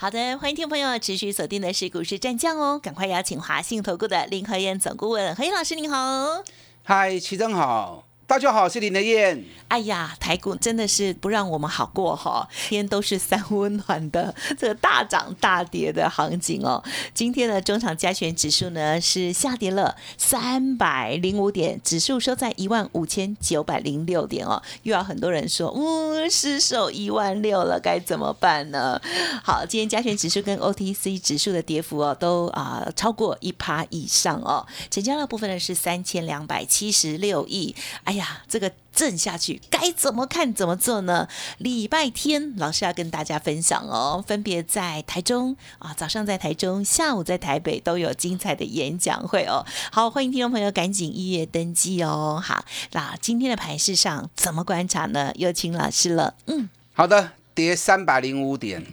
好的，欢迎听众朋友持续锁定的是股市战将哦，赶快邀请华信投顾的林和燕总顾问何燕老师，您好。嗨，齐总好。大家好，我是林德燕。哎呀，台股真的是不让我们好过哈，天都是三温暖的这个大涨大跌的行情哦。今天的中场加权指数呢是下跌了三百零五点，指数收在一万五千九百零六点哦。又要很多人说，嗯，失守一万六了，该怎么办呢？好，今天加权指数跟 OTC 指数的跌幅哦，都啊超过一趴以上哦。成交量部分呢是三千两百七十六亿。哎呀。呀，这个震下去该怎么看怎么做呢？礼拜天老师要跟大家分享哦，分别在台中啊，早上在台中，下午在台北都有精彩的演讲会哦。好，欢迎听众朋友赶紧预约登记哦。好，那今天的盘市上怎么观察呢？有请老师了。嗯，好的，跌三百零五点，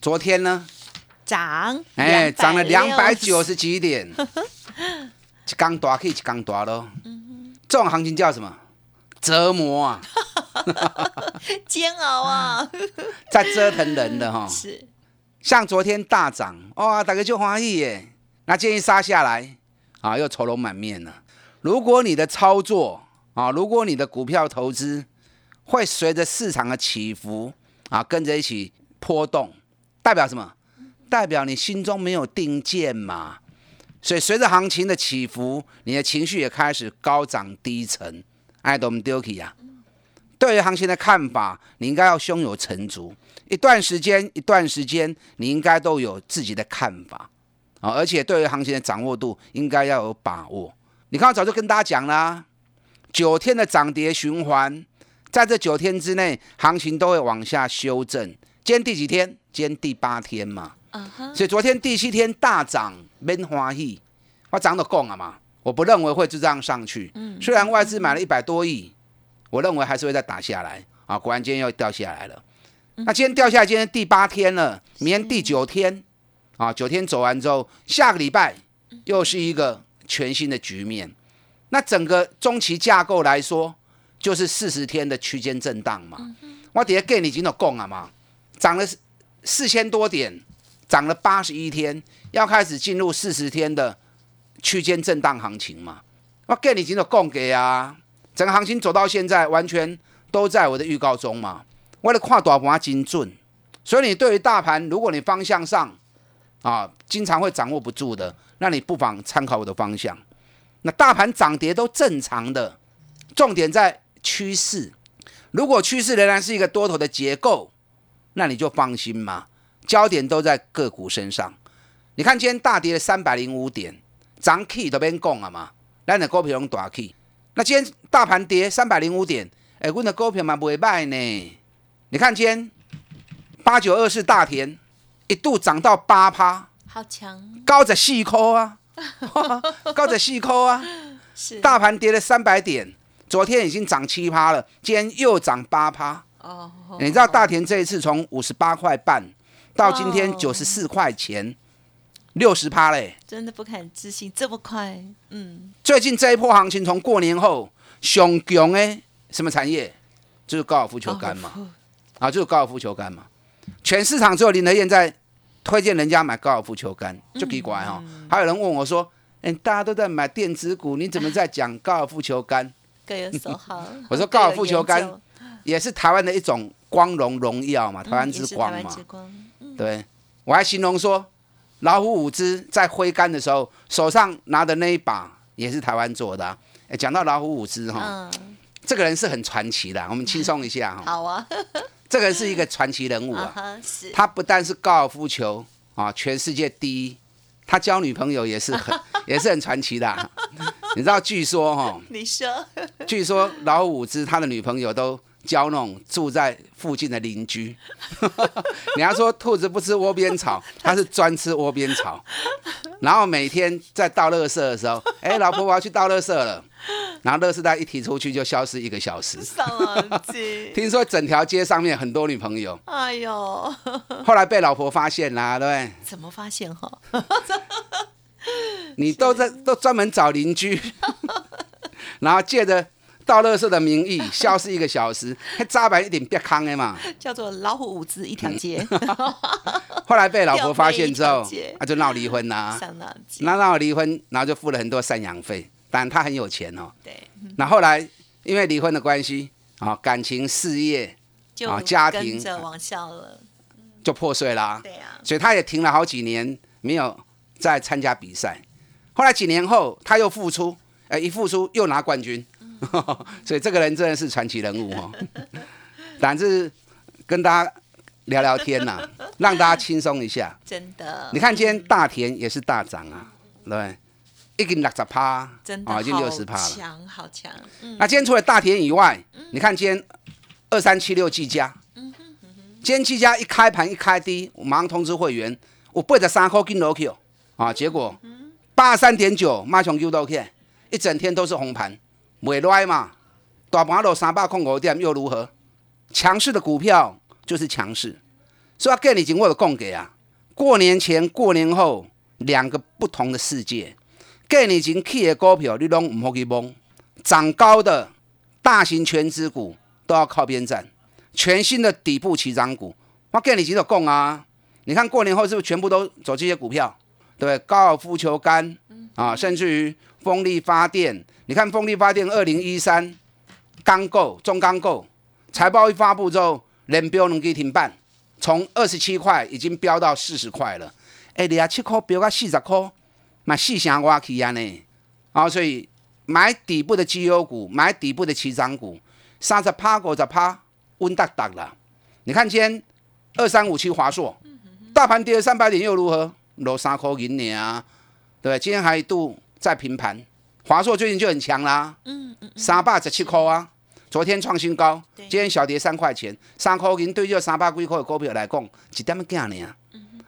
昨天呢涨，哎，涨了两百九十几点，一刚大可以一刚大咯。这种行情叫什么？折磨啊，煎熬啊，在折腾人的哈。是，像昨天大涨，哇，大家就欢喜耶。那建议杀下来啊，又愁容满面了。如果你的操作啊，如果你的股票投资会随着市场的起伏啊，跟着一起波动，代表什么？代表你心中没有定见嘛。所以随着行情的起伏，你的情绪也开始高涨低沉。爱多唔丢弃呀？对于行情的看法，你应该要胸有成竹。一段时间，一段时间，你应该都有自己的看法啊！而且对于行情的掌握度，应该要有把握。你看，我早就跟大家讲啦，九天的涨跌循环，在这九天之内，行情都会往下修正。今天第几天？今天第八天嘛。所以昨天第七天大涨，免欢喜，我涨都讲了嘛，我不认为会就这样上去。虽然外资买了一百多亿，我认为还是会再打下来啊。果然今天又掉下来了。那今天掉下来，今天第八天了，明天第九天啊，九天走完之后，下个礼拜又是一个全新的局面。那整个中期架构来说，就是四十天的区间震荡嘛。我底下给你已经都供了嘛，涨了四千多点。涨了八十一天，要开始进入四十天的区间震荡行情嘛？我给你已经都供给啊，整个行情走到现在，完全都在我的预告中嘛。为了跨大盘精准，所以你对于大盘，如果你方向上啊，经常会掌握不住的，那你不妨参考我的方向。那大盘涨跌都正常的，重点在趋势。如果趋势仍然是一个多头的结构，那你就放心嘛。焦点都在个股身上。你看今天大跌了三百零五点，涨 K 都边讲了嘛，咱的股票用大 K。那今天大盘跌三百零五点，哎，我的股票嘛不会卖呢。你看今天八九二四大田一度涨到八趴，好强，高在四颗啊，高在四颗啊。是，大盘跌了三百点，昨天已经涨七趴了，今天又涨八趴。哦，你知道大田这一次从五十八块半。到今天九十四块钱，六十趴嘞！真的不敢置信，这么快。嗯，最近这一波行情从过年后熊熊哎，什么产业？就是高尔夫球杆嘛，啊，就是高尔夫球杆嘛。全市场只有林德燕在推荐人家买高尔夫球杆，就奇怪哈。还有人问我说：“哎，大家都在买电子股，你怎么在讲高尔夫球杆？”各有所好。我说高尔夫球杆也是台湾的一种光荣荣耀嘛，台湾之光嘛。对，我还形容说，老虎伍兹在挥杆的时候，手上拿的那一把也是台湾做的。哎，讲到老虎伍兹哈，这个人是很传奇的，我们 轻松一下哈。好啊，这个人是一个传奇人物啊。他不但是高尔夫球啊全世界第一，他交女朋友也是很 也是很传奇的。你知道，据说哈，你说，据说老虎伍兹他的女朋友都教那种住在附近的邻居。你要说兔子不吃窝边草，它是专吃窝边草。然后每天在倒垃圾的时候，哎，老婆我要去倒垃圾了。然后垃圾袋一提出去就消失一个小时。听说整条街上面很多女朋友。哎呦。后来被老婆发现啦，对不对？怎么发现哈？你都在都专门找邻居，然后借着倒垃圾的名义消失一个小时，还扎白一点别康的嘛？叫做老虎五只一条街。后来被老婆发现之后，那就闹离婚啦。那闹离婚，然后就付了很多赡养费。但他很有钱哦。对。那后来因为离婚的关系啊，感情、事业啊，家庭跟着往下了，就破碎啦。对呀。所以他也停了好几年，没有再参加比赛。后来几年后，他又复出，哎，一复出又拿冠军。所以这个人真的是传奇人物哦。但是跟大家聊聊天呐，让大家轻松一下。真的。你看今天大田也是大涨啊，对。一斤六十趴，真的，已经六十趴了，强好强。那今天除了大田以外，你看今天二三七六技嘉，今天技嘉一开盘一开低，我马上通知会员，我背着三颗金楼 Q 啊，结果八三点九马上 Q 到 K，一整天都是红盘，未来嘛，大盘落三百空五点又如何？强势的股票就是强势，所以给你经我的供给啊，过年前过年后两个不同的世界。过年前去的股票，你拢唔好去摸。涨高的大型全资股都要靠边站，全新的底部起涨股，我过年前就讲啊。你看过年后是不是全部都走这些股票？对高尔夫球杆啊，甚至于风力发电。你看风力发电，二零一三钢构中钢构财报一发布之后，连标能给停办，从二十七块已经飙到四十块了。哎，二十七块飙到四十块。买细想挖起啊呢，啊，所以买底部的绩优股，买底部的起涨股，三十趴五十趴，稳当当了。你看今天二三五七华硕，大盘跌了三百点又如何？落三块银呢啊，对今天还一度在平盘，华硕最近就很强啦，嗯嗯，三百十七块啊，昨天创新高，今天小跌三块钱，三块银对这三百几块的股票来讲，一点么惊呢？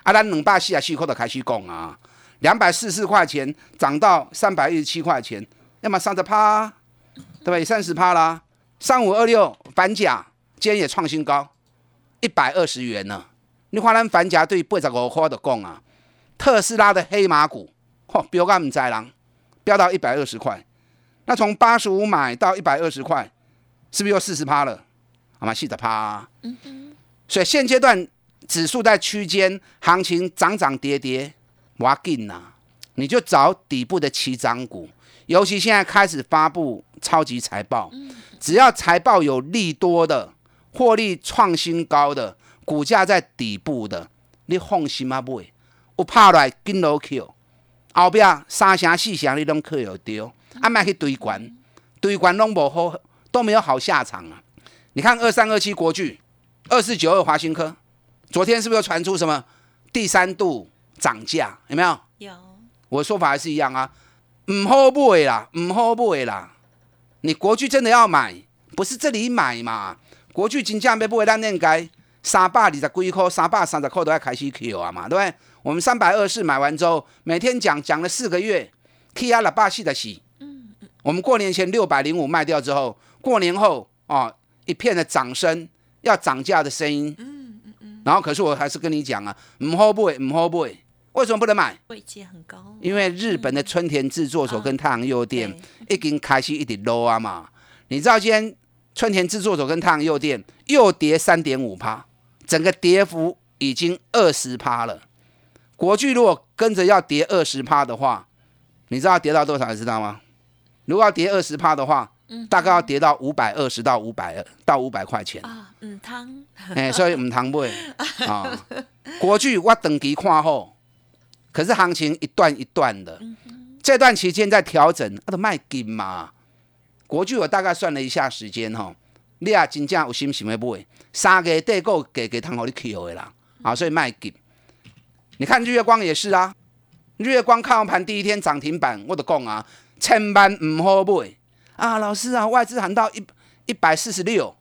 啊，咱两百四十四块就开始讲啊。两百四十四块钱涨到三百一十七块钱，要么三十趴，对不对？三十趴啦。三五二六反甲今天也创新高，一百二十元呢。你看咱反甲对八十五块的讲啊，特斯拉的黑马股，嚯，标杆唔在人，飙到一百二十块。那从八十五买到一百二十块，是不是又四十趴了？好吗，四十趴。嗯嗯。所以现阶段指数在区间，行情涨涨跌跌。挖紧呐，你就找底部的起涨股，尤其现在开始发布超级财报，只要财报有利多的，获利创新高的，股价在底部的，你放心啊买，我拍来跟落去，后壁三成四成你拢可以丢，啊莫去堆关，堆关拢无好，都没有好下场啊！你看二三二七国巨，二四九二华新科，昨天是不是又传出什么第三度？涨价有没有？有，我的说法还是一样啊，唔好买啦，唔好买啦。你国巨真的要买，不是这里买嘛？国巨金价没不会咱应该三百二十几块、三百三十块都要开始 Q 啊嘛，对不对？我们三百二四买完之后，每天讲讲了四个月，K 压了霸气的洗。嗯嗯。我们过年前六百零五卖掉之后，过年后哦，一片的掌声，要涨价的声音。嗯嗯嗯。然后可是我还是跟你讲啊，唔好买，唔好买。为什么不能买？位阶很高。因为日本的春田制作所跟太阳诱电已经开始一点 low 啊嘛。你知道今天春田制作所跟太阳诱店又跌三点五趴，整个跌幅已经二十趴了。国巨如果跟着要跌二十趴的话，你知道跌到多少？你知道吗？如果要跌二十趴的话，大概要跌到五百二十到五百到五百块钱啊。嗯，汤。哎，所以唔汤买啊。国巨我等级看好。可是行情一段一段的，这段期间在调整，啊，的卖金嘛。国巨我大概算了一下时间哈，你啊真正有心想要买，三个代购给给汤好你 Q 的啦，啊，所以卖金。你看日月光也是啊，日月光开盘第一天涨停板，我都讲啊，千万唔好买啊，老师啊，外资喊到一一百四十六，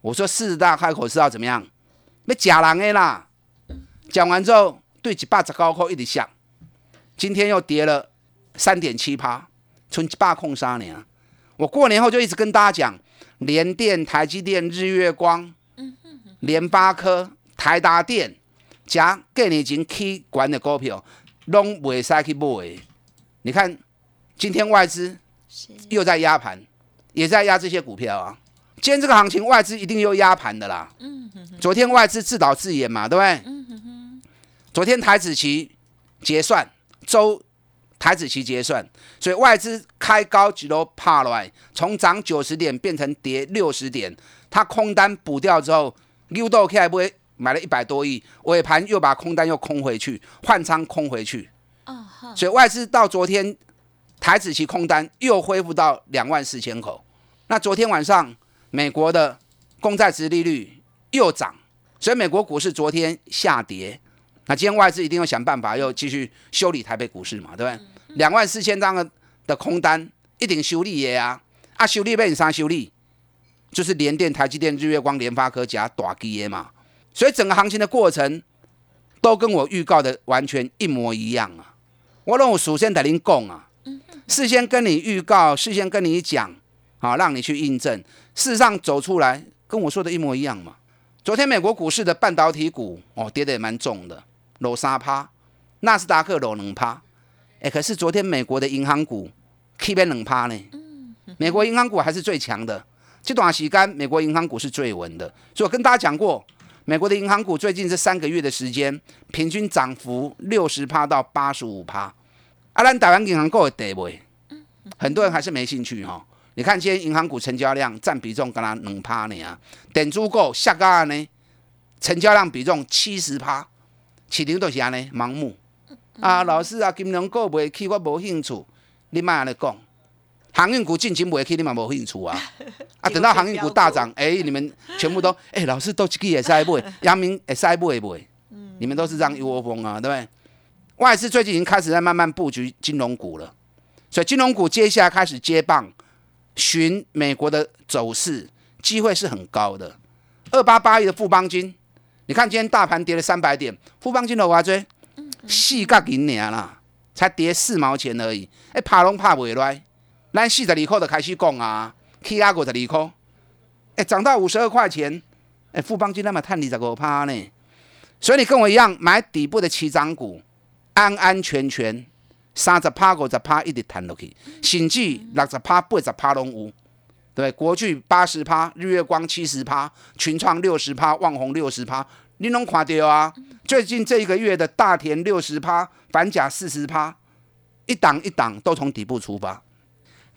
我说四大开口是要怎么样？要假人的啦。讲完之后，对一百十高扣一直响，今天又跌了三点七趴，从一百空三年。我过年后就一直跟大家讲，联电、台积电、日月光、联发科、台达电，加过年前起管的股票，拢袂使去买。你看，今天外资又在压盘，也在压这些股票啊。今天这个行情，外资一定又压盘的啦。昨天外资自导自演嘛，对不对？昨天台子期结算周。台子期结算，所以外资开高几楼怕来，从涨九十点变成跌六十点，它空单补掉之后，溜豆 K 不会买了一百多亿，尾盘又把空单又空回去，换仓空回去。所以外资到昨天台子期空单又恢复到两万四千口。那昨天晚上美国的公债值利率又涨，所以美国股市昨天下跌。那今天外资一定要想办法又继续修理台北股市嘛，对不对？两万四千张的的空单一定修理耶啊！啊，修理被你啥修理？就是联电、台积电、日月光、联发科加大基耶嘛。所以整个行情的过程都跟我预告的完全一模一样啊！我让我首先得您讲啊，事先跟你预告，事先跟你讲，好让你去印证。事实上走出来跟我说的一模一样嘛。昨天美国股市的半导体股哦跌的也蛮重的，落三趴，纳斯达克落两趴。哎，可是昨天美国的银行股 K 边两趴呢？美国银行股还是最强的。这段时间美国银行股是最稳的。所以我跟大家讲过，美国的银行股最近这三个月的时间，平均涨幅六十趴到八十五趴。啊，咱台湾银行股会跌不？很多人还是没兴趣哈。你看今天银行股成交量占比重，跟它两趴呢啊。等足够下个呢，成交量比重七十趴，起零都是安尼盲目。啊，老师啊，金融股袂起，我无兴趣。你莫安尼讲，航运股近期袂起，你嘛无兴趣啊？啊，等到航运股大涨，哎，你们全部都 哎，老师都去也塞买，阳明也塞买不？嗯，你们都是这样一窝蜂啊，对不对？外资最近已经开始在慢慢布局金融股了，所以金融股接下来开始接棒，寻美国的走势，机会是很高的。二八八亿的富邦金，你看今天大盘跌了三百点，富邦金的话追。四角银年啦，才跌四毛钱而已。哎，怕拢怕袂来，咱四十二块就开始讲啊，起啊五十二块，哎，涨到五十二块钱，哎，富邦金那么探二十五趴呢。所以你跟我一样买底部的起涨股，安安全全三十趴五十趴一直弹落去，甚至六十趴八十趴拢有。对，国巨八十趴，日月光七十趴，群创六十趴，旺宏六十趴。你拢看到啊？最近这一个月的大田六十趴，反甲四十趴，一档一档都从底部出发。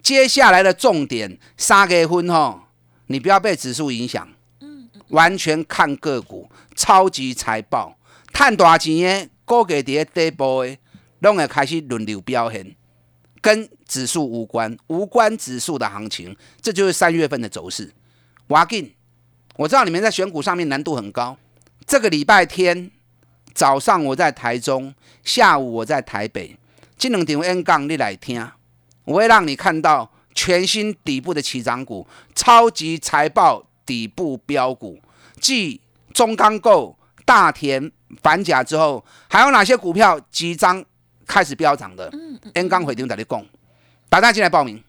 接下来的重点，三月份吼，你不要被指数影响，完全看个股，超级财报，赚大钱的，高给跌底部的，拢会开始轮流表现，跟指数无关，无关指数的行情，这就是三月份的走势。挖进，我知道你们在选股上面难度很高。这个礼拜天早上我在台中，下午我在台北，这两场 N 杠你来听，我会让你看到全新底部的起涨股、超级财报底部标股，继中钢构、大田、反甲之后，还有哪些股票即将开始飙涨的？N 杠会长在你讲，大家进来报名。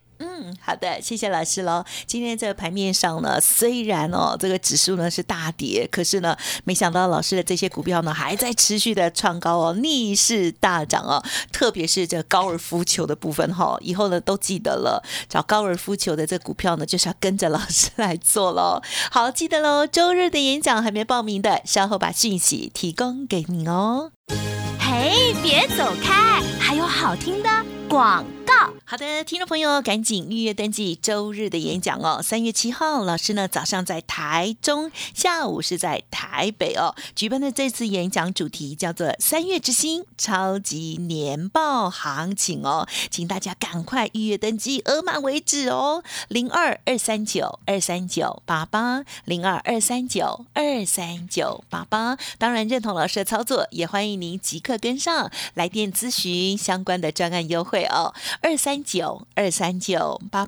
好的，谢谢老师喽。今天这个盘面上呢，虽然哦这个指数呢是大跌，可是呢，没想到老师的这些股票呢还在持续的创高哦，逆势大涨哦。特别是这高尔夫球的部分哈，以后呢都记得了，找高尔夫球的这股票呢就是要跟着老师来做喽。好，记得喽，周日的演讲还没报名的，稍后把讯息提供给你哦。嘿，别走开，还有好听的广告。好的，听众朋友，赶紧预约登记周日的演讲哦。三月七号，老师呢早上在台中，下午是在台北哦。举办的这次演讲主题叫做“三月之星超级年报行情”哦，请大家赶快预约登记，额满为止哦。零二二三九二三九八八，零二二三九二三九八八。当然认同老师的操作，也欢迎您即刻跟上来电咨询相关的专案优惠哦。二三九二三九八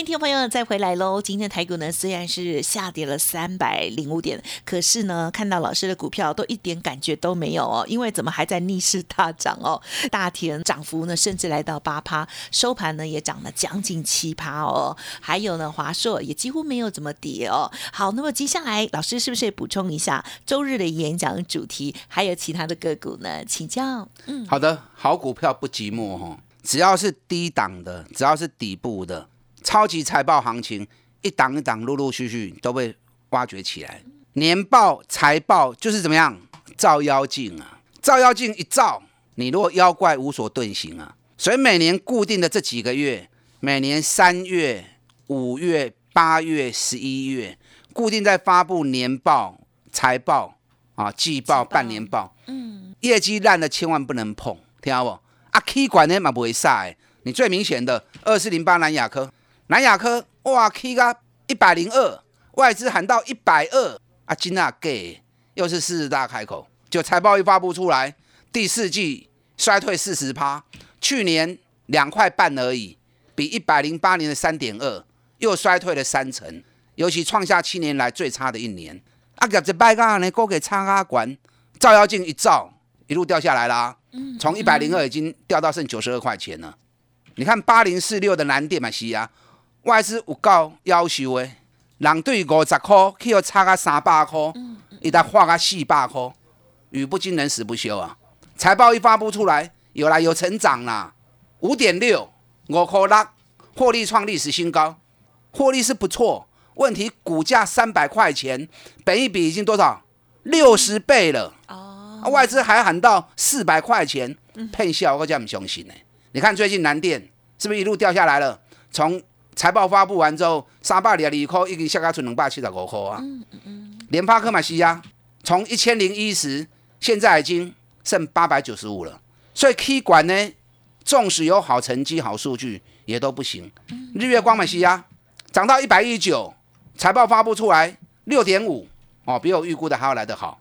欢迎朋友再回来喽！今天台股呢虽然是下跌了三百零五点，可是呢看到老师的股票都一点感觉都没有哦，因为怎么还在逆势大涨哦？大田涨幅呢甚至来到八趴，收盘呢也涨了将近七趴哦。还有呢华硕也几乎没有怎么跌哦。好，那么接下来老师是不是也补充一下周日的演讲主题，还有其他的个股呢？请教。嗯，好的，好股票不寂寞哈，只要是低档的，只要是底部的。超级财报行情一档一档陆陆续续都被挖掘起来，年报财报就是怎么样照妖镜啊，照妖镜一照，你若妖怪无所遁形啊。所以每年固定的这几个月，每年三月、五月、八月、十一月，固定在发布年报、财报啊、季报、半年报，嗯，业绩烂的千万不能碰，听到不？啊，K 管呢嘛不会晒，你最明显的二四零八南亚科。南亚科哇，K 个一百零二，外资喊到一百二，啊，金娜给又是狮子大开口，就财报一发布出来，第四季衰退四十趴，去年两块半而已，比一百零八年的三点二又衰退了三成，尤其创下七年来最差的一年。啊，夹这拜个呢，锅给插啊管，照妖镜一照，一路掉下来啦，从一百零二已经掉到剩九十二块钱了。你看八零四六的南电嘛，西啊。外资有够要求的，人对五十块，去要差个三百块，伊才花个四百块，语不惊人死不休啊！财报一发布出来，有来有成长啦，五点六，五块六，获利创历史新高，获利是不错。问题股价三百块钱，本一比已经多少？六十倍了。哦，外资还喊到四百块钱，骗笑我叫唔相信呢。你看最近南电是不是一路掉下来了？从财报发布完之后，三百二十二块已经下家存两百七十五块啊！嗯嗯嗯。联发科嘛是啊，从一千零一十，现在已经剩八百九十五了。所以 K 管呢，纵使有好成绩、好数据，也都不行。日月光嘛是啊，涨到一百一十九，财报发布出来六点五哦，比我预估的还要来得好，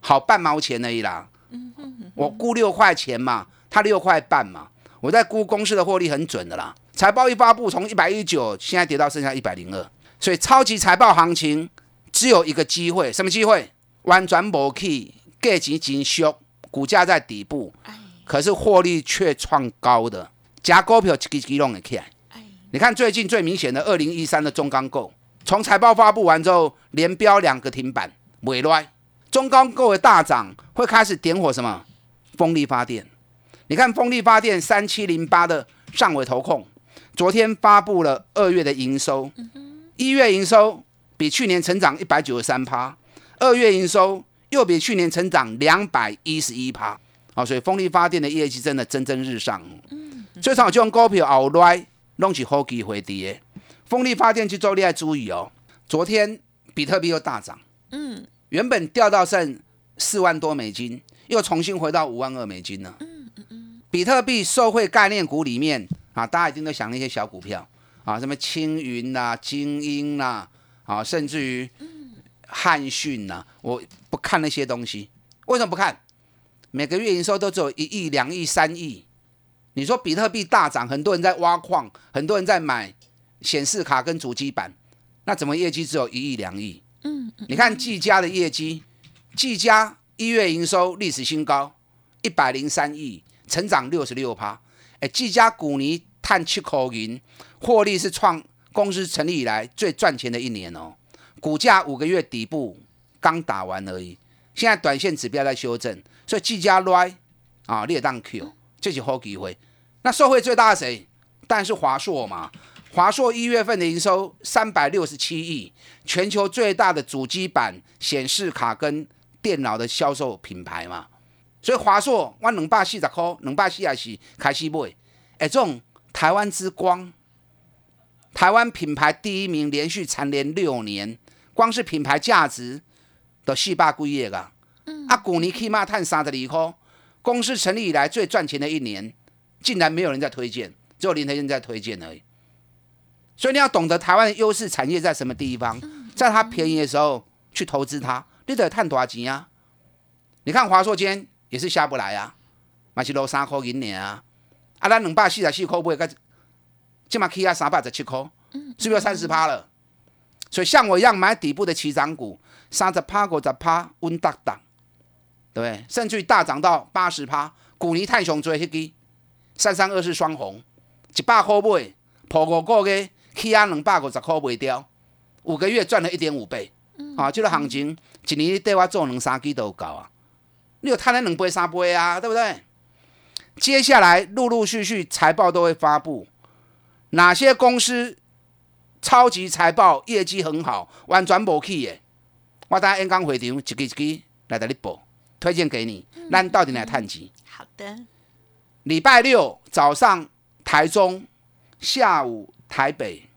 好半毛钱而已啦。嗯嗯我估六块钱嘛，它六块半嘛，我在估公司的获利很准的啦。财报一发布，从一百一十九，现在跌到剩下一百零二，所以超级财报行情只有一个机会，什么机会？弯转不去，价钱真俗，股价在底部，可是获利却创高的，加股票一支支拢会起来。你看最近最明显的二零一三的中钢构，从财报发布完之后，连标两个停板，尾来中钢构的大涨，会开始点火什么？风力发电。你看风力发电三七零八的上尾投控。昨天发布了二月的营收，一月营收比去年成长一百九十三趴，二月营收又比去年成长两百一十一趴，啊，所以风力发电的业绩真的蒸蒸日上。嗯，所以我就用股票后来弄起好机会跌。风力发电去做，你要注意哦。昨天比特币又大涨，嗯，原本掉到剩四万多美金，又重新回到五万二美金了。嗯嗯嗯，比特币受惠概念股里面。啊，大家一定都想那些小股票啊，什么青云呐、精英呐，啊，甚至于汉讯呐，我不看那些东西。为什么不看？每个月营收都只有一亿、两亿、三亿。你说比特币大涨，很多人在挖矿，很多人在买显示卡跟主机板，那怎么业绩只有一亿、两亿？嗯，你看技嘉的业绩，技嘉一月营收历史新高，一百零三亿，成长六十六趴。哎，技嘉股尼碳七口银，获利是创公司成立以来最赚钱的一年哦。股价五个月底部刚打完而已，现在短线指标在修正，所以技嘉来啊，列当 Q，这是好机会。那受惠最大的谁？当然是华硕嘛。华硕一月份的营收三百六十七亿，全球最大的主机板、显示卡跟电脑的销售品牌嘛。所以华硕我两百四十块，两百四十四开始买，哎，这种台湾之光，台湾品牌第一名，连续蝉联六年，光是品牌价值都四百几亿啊！啊，去年起码赚三十二块，公司成立以来最赚钱的一年，竟然没有人在推荐，只有林台燕在推荐而已。所以你要懂得台湾的优势产业在什么地方，在它便宜的时候去投资它，你得探多少钱啊？你看华硕今天也是下不来啊，嘛是落三块银年啊，啊，咱两百四十四块买个，起码起啊三百十七块，是不是三十趴了？所以像我一样买底部的起涨股，三十趴、五十趴，稳当当，对不对？甚至于大涨到八十趴，股尼泰雄做迄支三三二四双红，一百块买，破五个月。起啊两百五十块卖掉，五个月赚了一点五倍，啊，这个行情一年对我做两三季都够啊！你有贪了两杯三杯啊，对不对？接下来陆陆续续财报都会发布，哪些公司超级财报业绩很好，完全无去的，我等下演讲会场一支一支来带你报，推荐给你。咱到底来探几？好的。礼拜六早上台中，下午台北。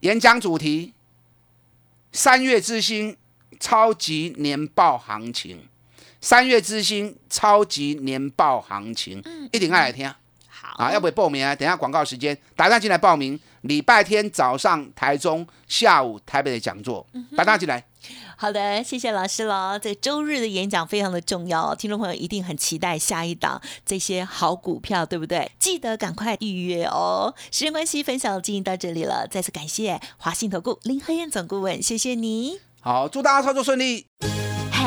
演讲主题：三月之星超级年报行情。三月之星超级年报行情，嗯一定爱来听。好啊，要不要报名啊？等下广告时间，打电进来报名。礼拜天早上台中，下午台北的讲座，打电进来。好的，谢谢老师了。这周日的演讲非常的重要，听众朋友一定很期待下一档这些好股票，对不对？记得赶快预约哦。时间关系，分享进行到这里了，再次感谢华信投顾林和燕总顾问，谢谢你。好，祝大家操作顺利。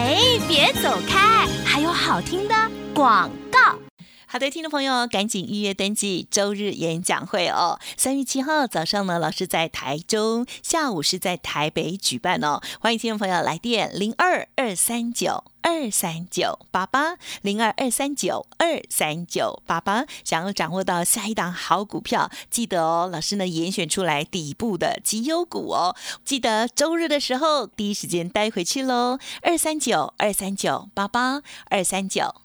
哎，别走开，还有好听的广。好的，听众朋友，赶紧预约登记周日演讲会哦。三月七号早上呢，老师在台中，下午是在台北举办哦。欢迎听众朋友来电零二二三九二三九八八零二二三九二三九八八，想要掌握到下一档好股票，记得哦，老师呢严选出来底部的绩优股哦，记得周日的时候第一时间带回去喽。二三九二三九八八二三九。